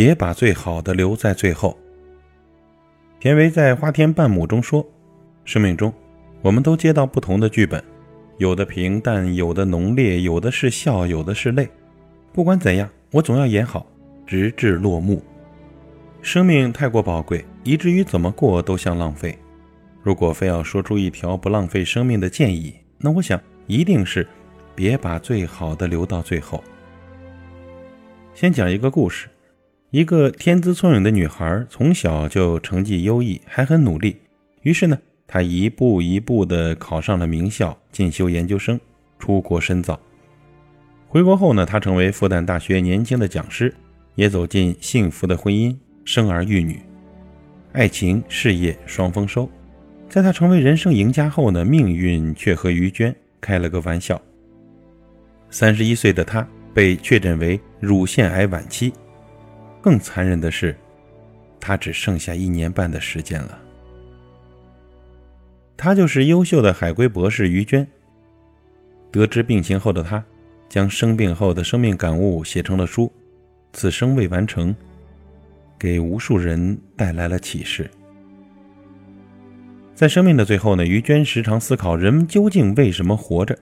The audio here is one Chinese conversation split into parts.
别把最好的留在最后。田维在《花田半亩》中说：“生命中，我们都接到不同的剧本，有的平淡，有的浓烈，有的是笑，有的是泪。不管怎样，我总要演好，直至落幕。生命太过宝贵，以至于怎么过都像浪费。如果非要说出一条不浪费生命的建议，那我想一定是：别把最好的留到最后。”先讲一个故事。一个天资聪颖的女孩，从小就成绩优异，还很努力。于是呢，她一步一步地考上了名校，进修研究生，出国深造。回国后呢，她成为复旦大学年轻的讲师，也走进幸福的婚姻，生儿育女，爱情事业双丰收。在她成为人生赢家后呢，命运却和于娟开了个玩笑。三十一岁的她被确诊为乳腺癌晚期。更残忍的是，他只剩下一年半的时间了。他就是优秀的海归博士于娟。得知病情后的他，将生病后的生命感悟写成了书，《此生未完成》，给无数人带来了启示。在生命的最后呢，于娟时常思考：人们究竟为什么活着？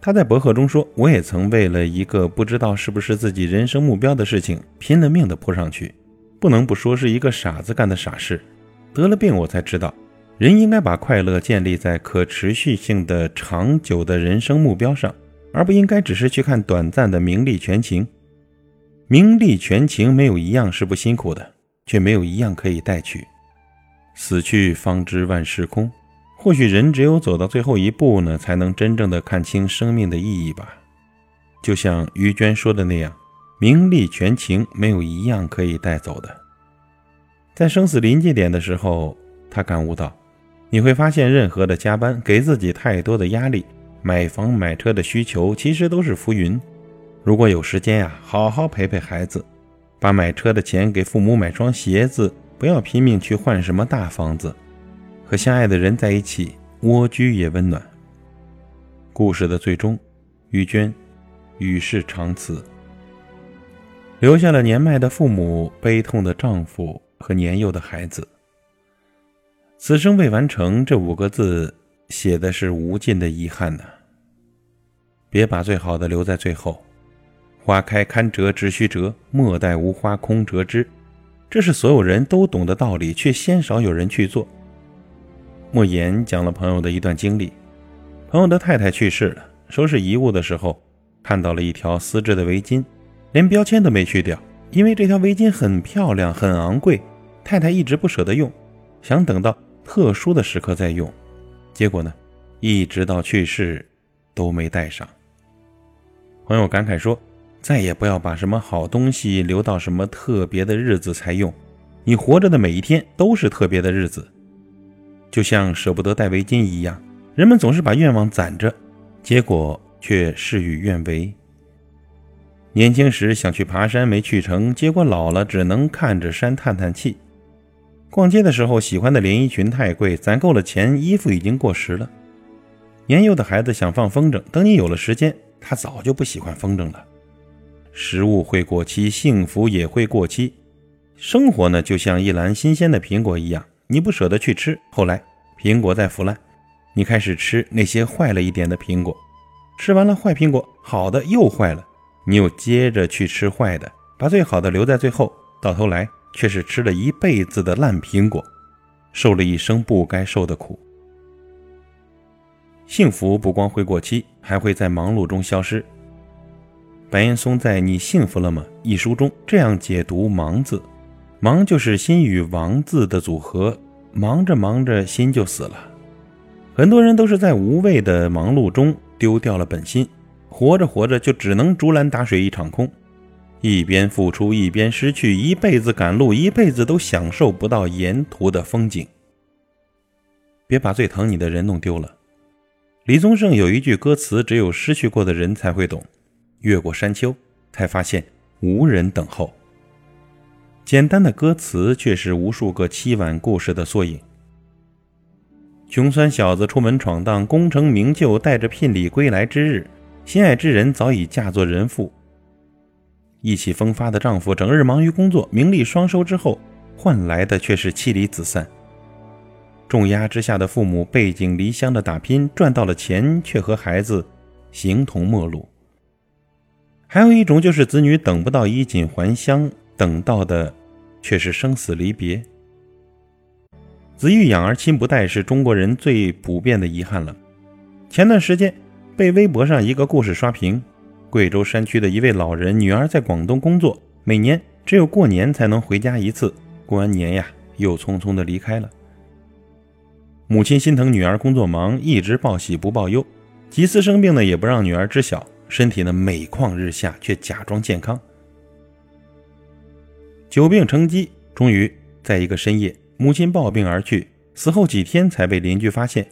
他在博客中说：“我也曾为了一个不知道是不是自己人生目标的事情，拼了命的扑上去。不能不说是一个傻子干的傻事。得了病，我才知道，人应该把快乐建立在可持续性的、长久的人生目标上，而不应该只是去看短暂的名利权情。名利权情没有一样是不辛苦的，却没有一样可以带去。死去方知万事空。”或许人只有走到最后一步呢，才能真正的看清生命的意义吧。就像于娟说的那样，名利权情没有一样可以带走的。在生死临界点的时候，他感悟到，你会发现，任何的加班、给自己太多的压力、买房买车的需求，其实都是浮云。如果有时间呀，好好陪陪孩子，把买车的钱给父母买双鞋子，不要拼命去换什么大房子。和相爱的人在一起，蜗居也温暖。故事的最终，于娟与世长辞，留下了年迈的父母、悲痛的丈夫和年幼的孩子。此生未完成这五个字，写的是无尽的遗憾呐。别把最好的留在最后，花开堪折直须折，莫待无花空折枝。这是所有人都懂的道理，却鲜少有人去做。莫言讲了朋友的一段经历：朋友的太太去世了，收拾遗物的时候，看到了一条丝质的围巾，连标签都没去掉，因为这条围巾很漂亮、很昂贵，太太一直不舍得用，想等到特殊的时刻再用。结果呢，一直到去世都没带上。朋友感慨说：“再也不要把什么好东西留到什么特别的日子才用，你活着的每一天都是特别的日子。”就像舍不得戴围巾一样，人们总是把愿望攒着，结果却事与愿违。年轻时想去爬山没去成，结果老了只能看着山叹叹气。逛街的时候喜欢的连衣裙太贵，攒够了钱，衣服已经过时了。年幼的孩子想放风筝，等你有了时间，他早就不喜欢风筝了。食物会过期，幸福也会过期。生活呢，就像一篮新鲜的苹果一样。你不舍得去吃，后来苹果在腐烂，你开始吃那些坏了一点的苹果，吃完了坏苹果，好的又坏了，你又接着去吃坏的，把最好的留在最后，到头来却是吃了一辈子的烂苹果，受了一生不该受的苦。幸福不光会过期，还会在忙碌中消失。白岩松在《你幸福了吗》一书中这样解读“忙”字。忙就是心与王字的组合，忙着忙着心就死了。很多人都是在无谓的忙碌中丢掉了本心，活着活着就只能竹篮打水一场空，一边付出一边失去，一辈子赶路，一辈子都享受不到沿途的风景。别把最疼你的人弄丢了。李宗盛有一句歌词，只有失去过的人才会懂：越过山丘，才发现无人等候。简单的歌词却是无数个凄婉故事的缩影。穷酸小子出门闯荡，功成名就，带着聘礼归来之日，心爱之人早已嫁作人妇。意气风发的丈夫整日忙于工作，名利双收之后，换来的却是妻离子散。重压之下的父母背井离乡的打拼，赚到了钱，却和孩子形同陌路。还有一种就是子女等不到衣锦还乡，等到的却是生死离别。子欲养而亲不待，是中国人最普遍的遗憾了。前段时间被微博上一个故事刷屏：贵州山区的一位老人，女儿在广东工作，每年只有过年才能回家一次，过完年呀，又匆匆的离开了。母亲心疼女儿工作忙，一直报喜不报忧，几次生病呢也不让女儿知晓，身体呢每况日下，却假装健康。久病成疾，终于在一个深夜，母亲暴病而去，死后几天才被邻居发现。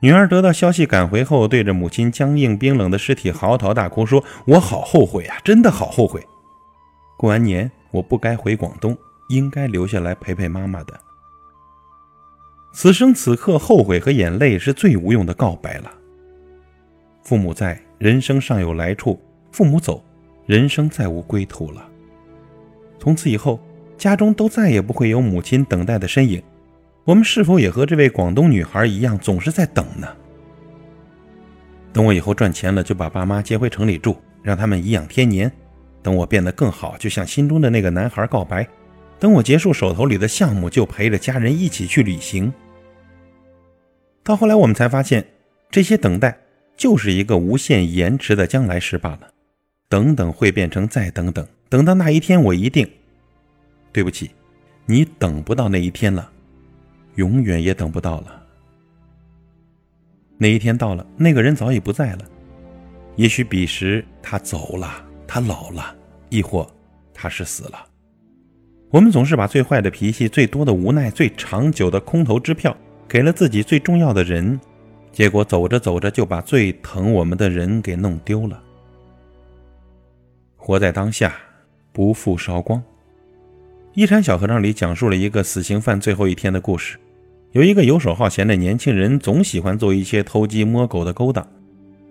女儿得到消息赶回后，对着母亲僵硬冰冷的尸体嚎啕大哭，说：“我好后悔啊，真的好后悔！过完年我不该回广东，应该留下来陪陪妈妈的。”此生此刻，后悔和眼泪是最无用的告白了。父母在，人生尚有来处；父母走，人生再无归途了。从此以后，家中都再也不会有母亲等待的身影。我们是否也和这位广东女孩一样，总是在等呢？等我以后赚钱了，就把爸妈接回城里住，让他们颐养天年；等我变得更好，就向心中的那个男孩告白。等我结束手头里的项目，就陪着家人一起去旅行。到后来，我们才发现，这些等待就是一个无限延迟的将来时罢了。等等会变成再等等，等到那一天，我一定……对不起，你等不到那一天了，永远也等不到了。那一天到了，那个人早已不在了。也许彼时他走了，他老了，亦或他是死了。我们总是把最坏的脾气、最多的无奈、最长久的空头支票给了自己最重要的人，结果走着走着就把最疼我们的人给弄丢了。活在当下，不负韶光。一禅小和尚里讲述了一个死刑犯最后一天的故事。有一个游手好闲的年轻人，总喜欢做一些偷鸡摸狗的勾当。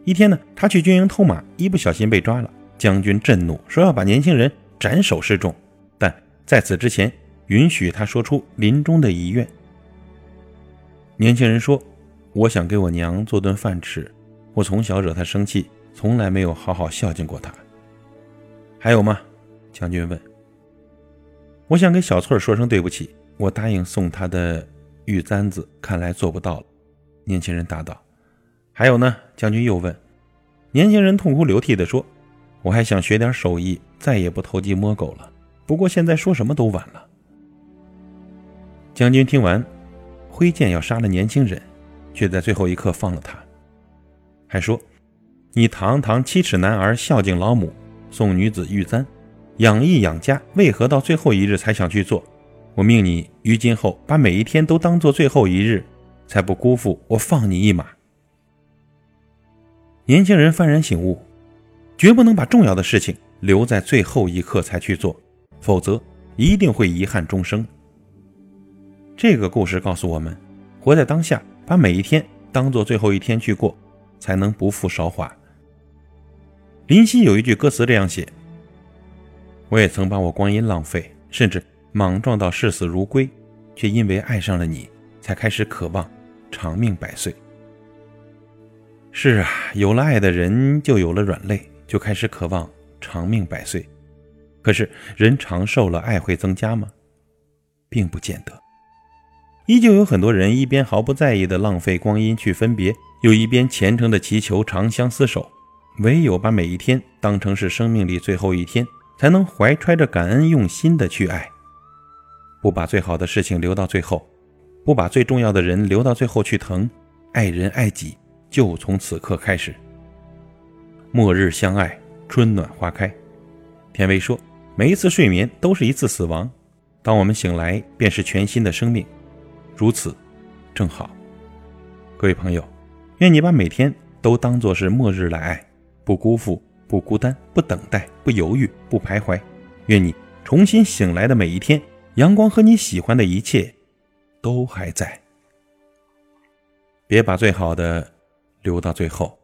一天呢，他去军营偷马，一不小心被抓了。将军震怒，说要把年轻人斩首示众。但在此之前，允许他说出临终的遗愿。年轻人说：“我想给我娘做顿饭吃，我从小惹她生气，从来没有好好孝敬过她。”还有吗？将军问。我想给小翠说声对不起，我答应送她的玉簪子，看来做不到了。年轻人答道。还有呢？将军又问。年轻人痛哭流涕地说：“我还想学点手艺，再也不偷鸡摸狗了。”不过现在说什么都晚了。将军听完，挥剑要杀了年轻人，却在最后一刻放了他，还说：“你堂堂七尺男儿，孝敬老母，送女子玉簪，养义养家，为何到最后一日才想去做？我命你于今后把每一天都当做最后一日，才不辜负我放你一马。”年轻人幡然醒悟，绝不能把重要的事情留在最后一刻才去做。否则，一定会遗憾终生。这个故事告诉我们：活在当下，把每一天当做最后一天去过，才能不负韶华。林夕有一句歌词这样写：“我也曾把我光阴浪费，甚至莽撞到视死如归，却因为爱上了你，才开始渴望长命百岁。”是啊，有了爱的人，就有了软肋，就开始渴望长命百岁。可是人长寿了，爱会增加吗？并不见得。依旧有很多人一边毫不在意的浪费光阴去分别，又一边虔诚的祈求长相厮守。唯有把每一天当成是生命里最后一天，才能怀揣着感恩用心的去爱。不把最好的事情留到最后，不把最重要的人留到最后去疼，爱人爱己就从此刻开始。末日相爱，春暖花开。田薇说。每一次睡眠都是一次死亡，当我们醒来，便是全新的生命。如此，正好。各位朋友，愿你把每天都当作是末日来爱，不辜负，不孤单，不等待，不犹豫，不徘徊。愿你重新醒来的每一天，阳光和你喜欢的一切都还在。别把最好的留到最后。